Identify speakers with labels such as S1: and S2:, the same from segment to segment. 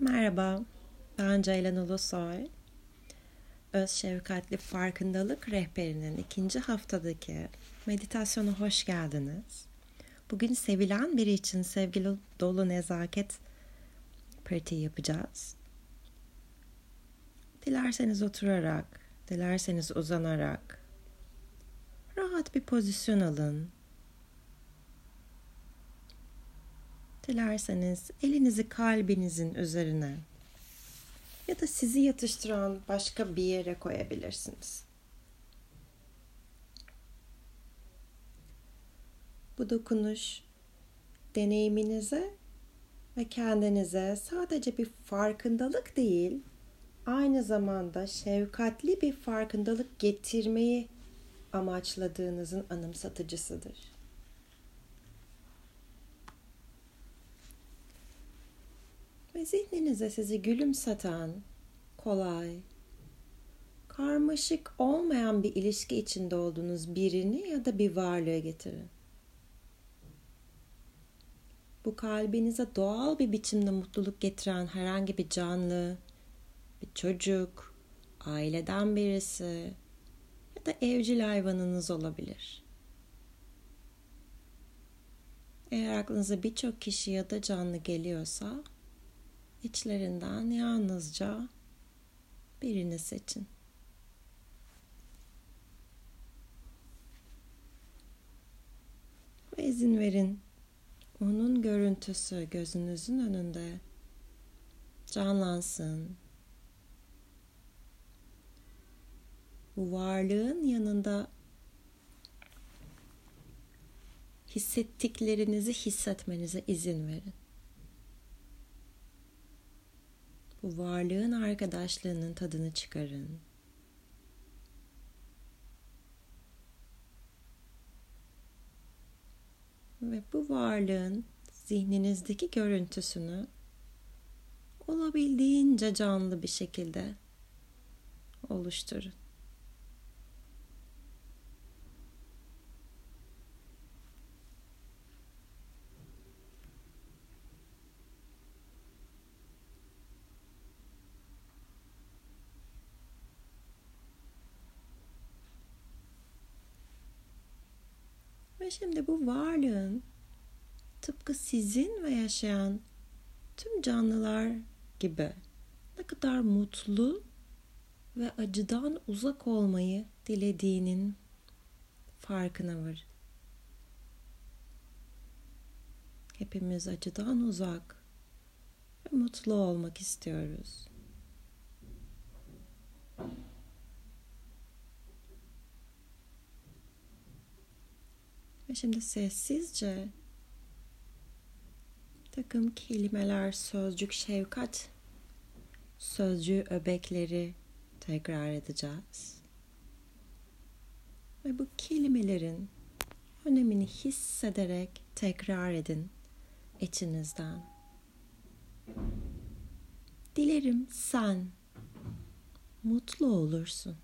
S1: Merhaba, ben Ceylan Ulusoy. Öz Şefkatli Farkındalık Rehberi'nin ikinci haftadaki meditasyona hoş geldiniz. Bugün sevilen biri için sevgili dolu nezaket pratiği yapacağız. Dilerseniz oturarak, dilerseniz uzanarak rahat bir pozisyon alın. Dilerseniz elinizi kalbinizin üzerine ya da sizi yatıştıran başka bir yere koyabilirsiniz. Bu dokunuş deneyiminize ve kendinize sadece bir farkındalık değil, aynı zamanda şefkatli bir farkındalık getirmeyi amaçladığınızın anımsatıcısıdır. Ve zihninize sizi gülümseten, kolay, karmaşık olmayan bir ilişki içinde olduğunuz birini ya da bir varlığı getirin. Bu kalbinize doğal bir biçimde mutluluk getiren herhangi bir canlı, bir çocuk, aileden birisi ya da evcil hayvanınız olabilir. Eğer aklınıza birçok kişi ya da canlı geliyorsa içlerinden yalnızca birini seçin. Ve izin verin onun görüntüsü gözünüzün önünde canlansın. Bu varlığın yanında hissettiklerinizi hissetmenize izin verin. Bu varlığın arkadaşlığının tadını çıkarın. Ve bu varlığın zihninizdeki görüntüsünü olabildiğince canlı bir şekilde oluşturun. Şimdi bu varlığın tıpkı sizin ve yaşayan tüm canlılar gibi ne kadar mutlu ve acıdan uzak olmayı dilediğinin farkına var. Hepimiz acıdan uzak ve mutlu olmak istiyoruz. Ve şimdi sessizce takım kelimeler, sözcük, şefkat sözcüğü öbekleri tekrar edeceğiz. Ve bu kelimelerin önemini hissederek tekrar edin içinizden. Dilerim sen mutlu olursun.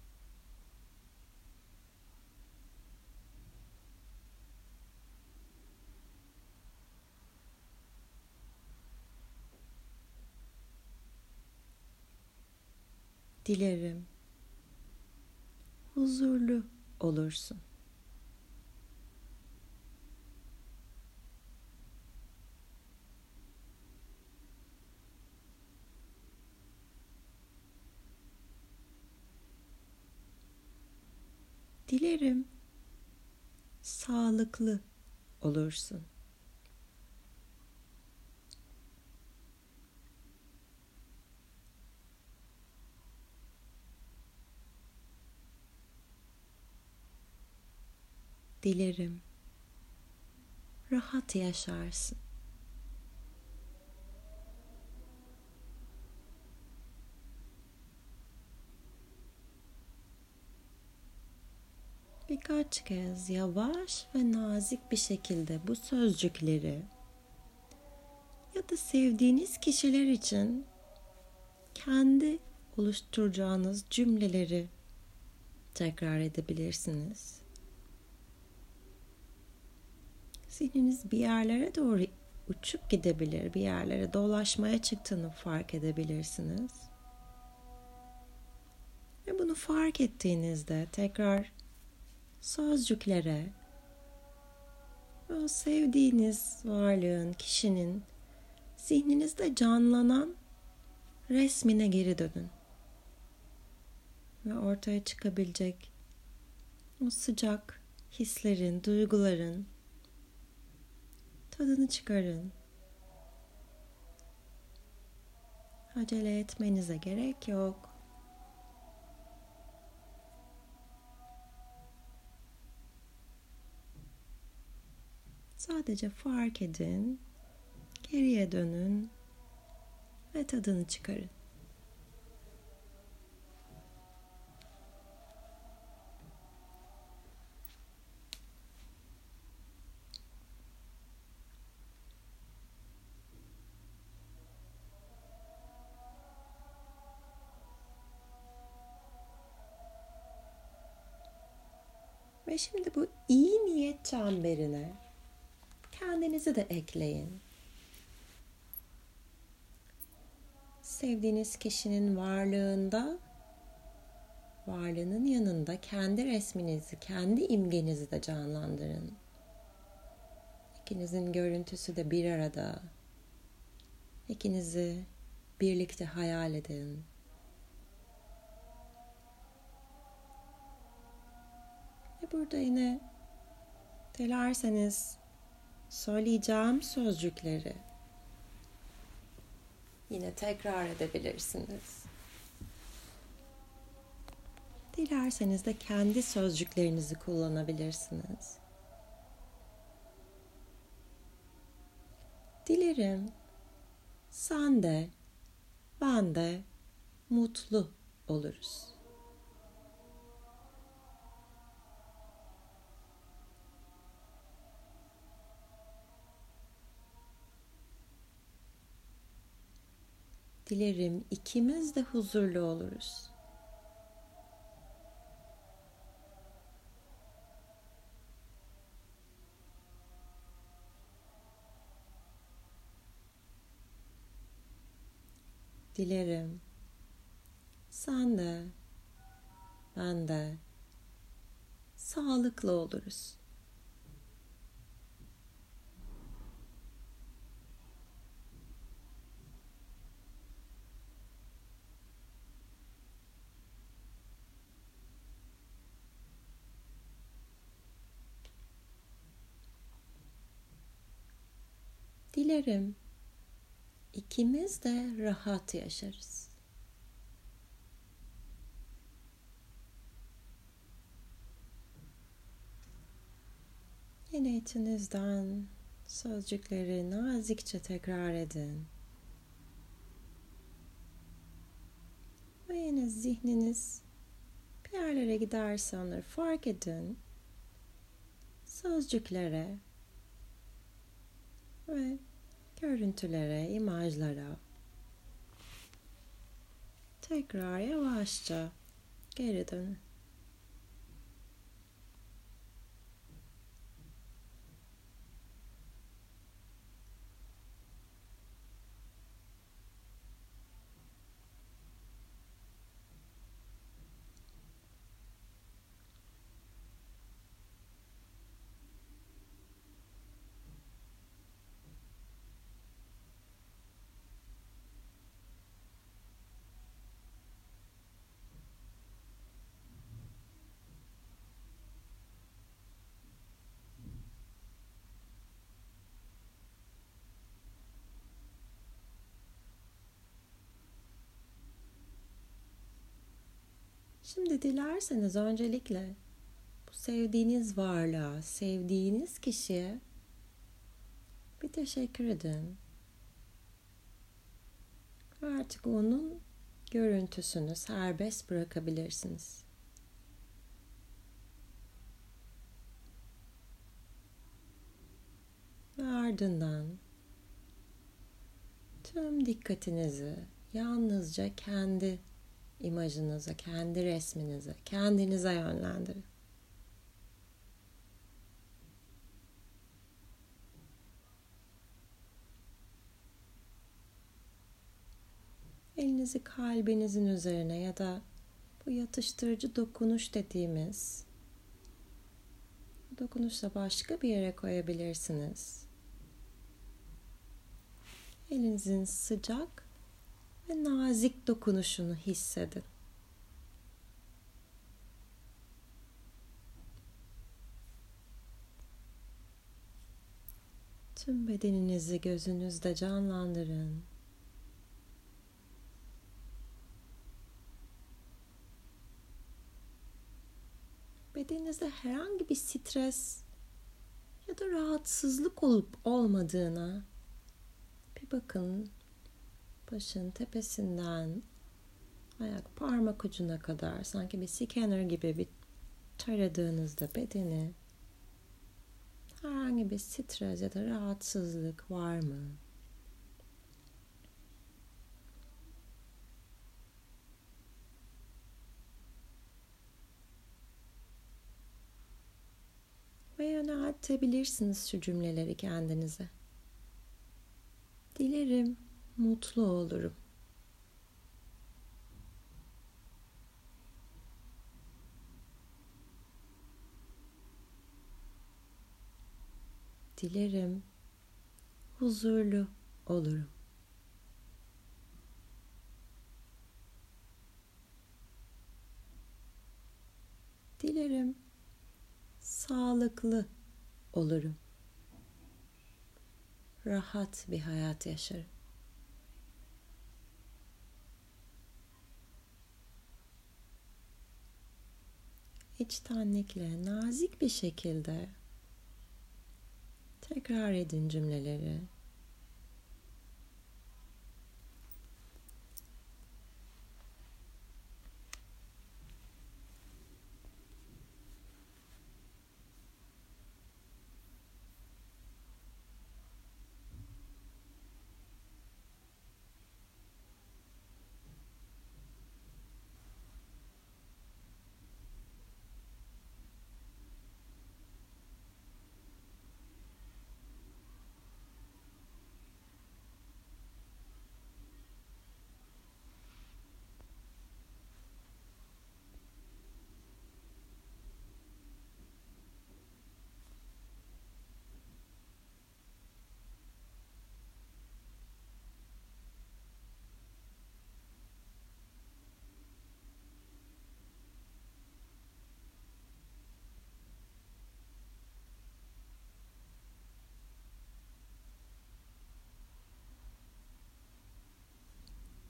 S1: Dilerim huzurlu olursun. Dilerim sağlıklı olursun. Dilerim. Rahat yaşarsın. Birkaç kez yavaş ve nazik bir şekilde bu sözcükleri ya da sevdiğiniz kişiler için kendi oluşturacağınız cümleleri tekrar edebilirsiniz. Zihniniz bir yerlere doğru uçup gidebilir, bir yerlere dolaşmaya çıktığını fark edebilirsiniz. Ve bunu fark ettiğinizde tekrar sözcüklere o sevdiğiniz varlığın, kişinin zihninizde canlanan resmine geri dönün. Ve ortaya çıkabilecek o sıcak hislerin, duyguların tadını çıkarın. Acele etmenize gerek yok. Sadece fark edin, geriye dönün ve tadını çıkarın. Ve şimdi bu iyi niyet çemberine kendinizi de ekleyin. Sevdiğiniz kişinin varlığında, varlığının yanında kendi resminizi, kendi imgenizi de canlandırın. İkinizin görüntüsü de bir arada. İkinizi birlikte hayal edin. Burada yine dilerseniz söyleyeceğim sözcükleri yine tekrar edebilirsiniz. Dilerseniz de kendi sözcüklerinizi kullanabilirsiniz. Dilerim sen de ben de mutlu oluruz. Dilerim ikimiz de huzurlu oluruz. Dilerim sen de ben de sağlıklı oluruz. Dilerim ikimiz de rahat yaşarız. Yine içinizden sözcükleri nazikçe tekrar edin. Ve yine zihniniz bir yerlere giderse onları fark edin. Sözcüklere ve görüntülere, imajlara tekrar yavaşça geri dönün. Şimdi dilerseniz öncelikle bu sevdiğiniz varlığa, sevdiğiniz kişiye bir teşekkür edin. Ve artık onun görüntüsünü serbest bırakabilirsiniz. Ve ardından tüm dikkatinizi yalnızca kendi imajınızı, kendi resminizi kendinize yönlendirin. Elinizi kalbinizin üzerine ya da bu yatıştırıcı dokunuş dediğimiz dokunuşla başka bir yere koyabilirsiniz. Elinizin sıcak ve nazik dokunuşunu hissedin. Tüm bedeninizi gözünüzde canlandırın. Bedeninizde herhangi bir stres ya da rahatsızlık olup olmadığına bir bakın. Başın tepesinden ayak parmak ucuna kadar sanki bir scanner gibi bir taradığınızda bedeni herhangi bir stres ya da rahatsızlık var mı? Ve yöneltebilirsiniz şu cümleleri kendinize. Dilerim mutlu olurum. Dilerim huzurlu olurum. Dilerim sağlıklı olurum. Rahat bir hayat yaşarım. İçtenlikle, nazik bir şekilde tekrar edin cümleleri.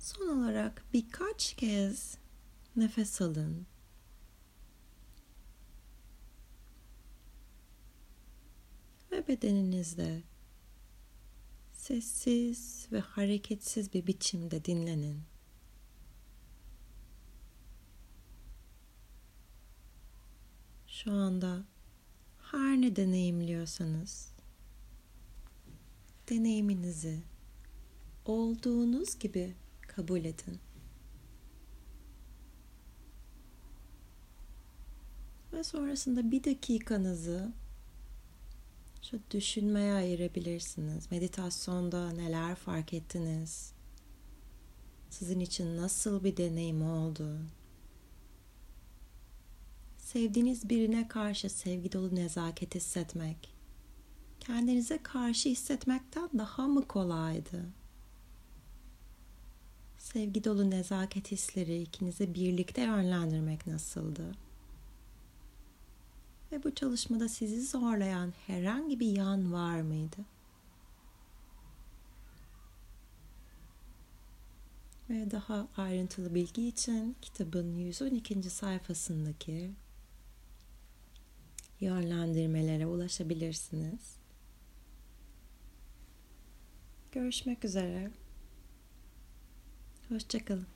S1: Son olarak birkaç kez nefes alın. Ve bedeninizde sessiz ve hareketsiz bir biçimde dinlenin. Şu anda her ne deneyimliyorsanız deneyiminizi olduğunuz gibi kabul edin. Ve sonrasında bir dakikanızı şu düşünmeye ayırabilirsiniz. Meditasyonda neler fark ettiniz? Sizin için nasıl bir deneyim oldu? Sevdiğiniz birine karşı sevgi dolu nezaket hissetmek, kendinize karşı hissetmekten daha mı kolaydı? Sevgi dolu nezaket hisleri ikinizi birlikte yönlendirmek nasıldı? Ve bu çalışmada sizi zorlayan herhangi bir yan var mıydı? Ve daha ayrıntılı bilgi için kitabın 112. sayfasındaki yönlendirmelere ulaşabilirsiniz. Görüşmek üzere. Hoşçakalın.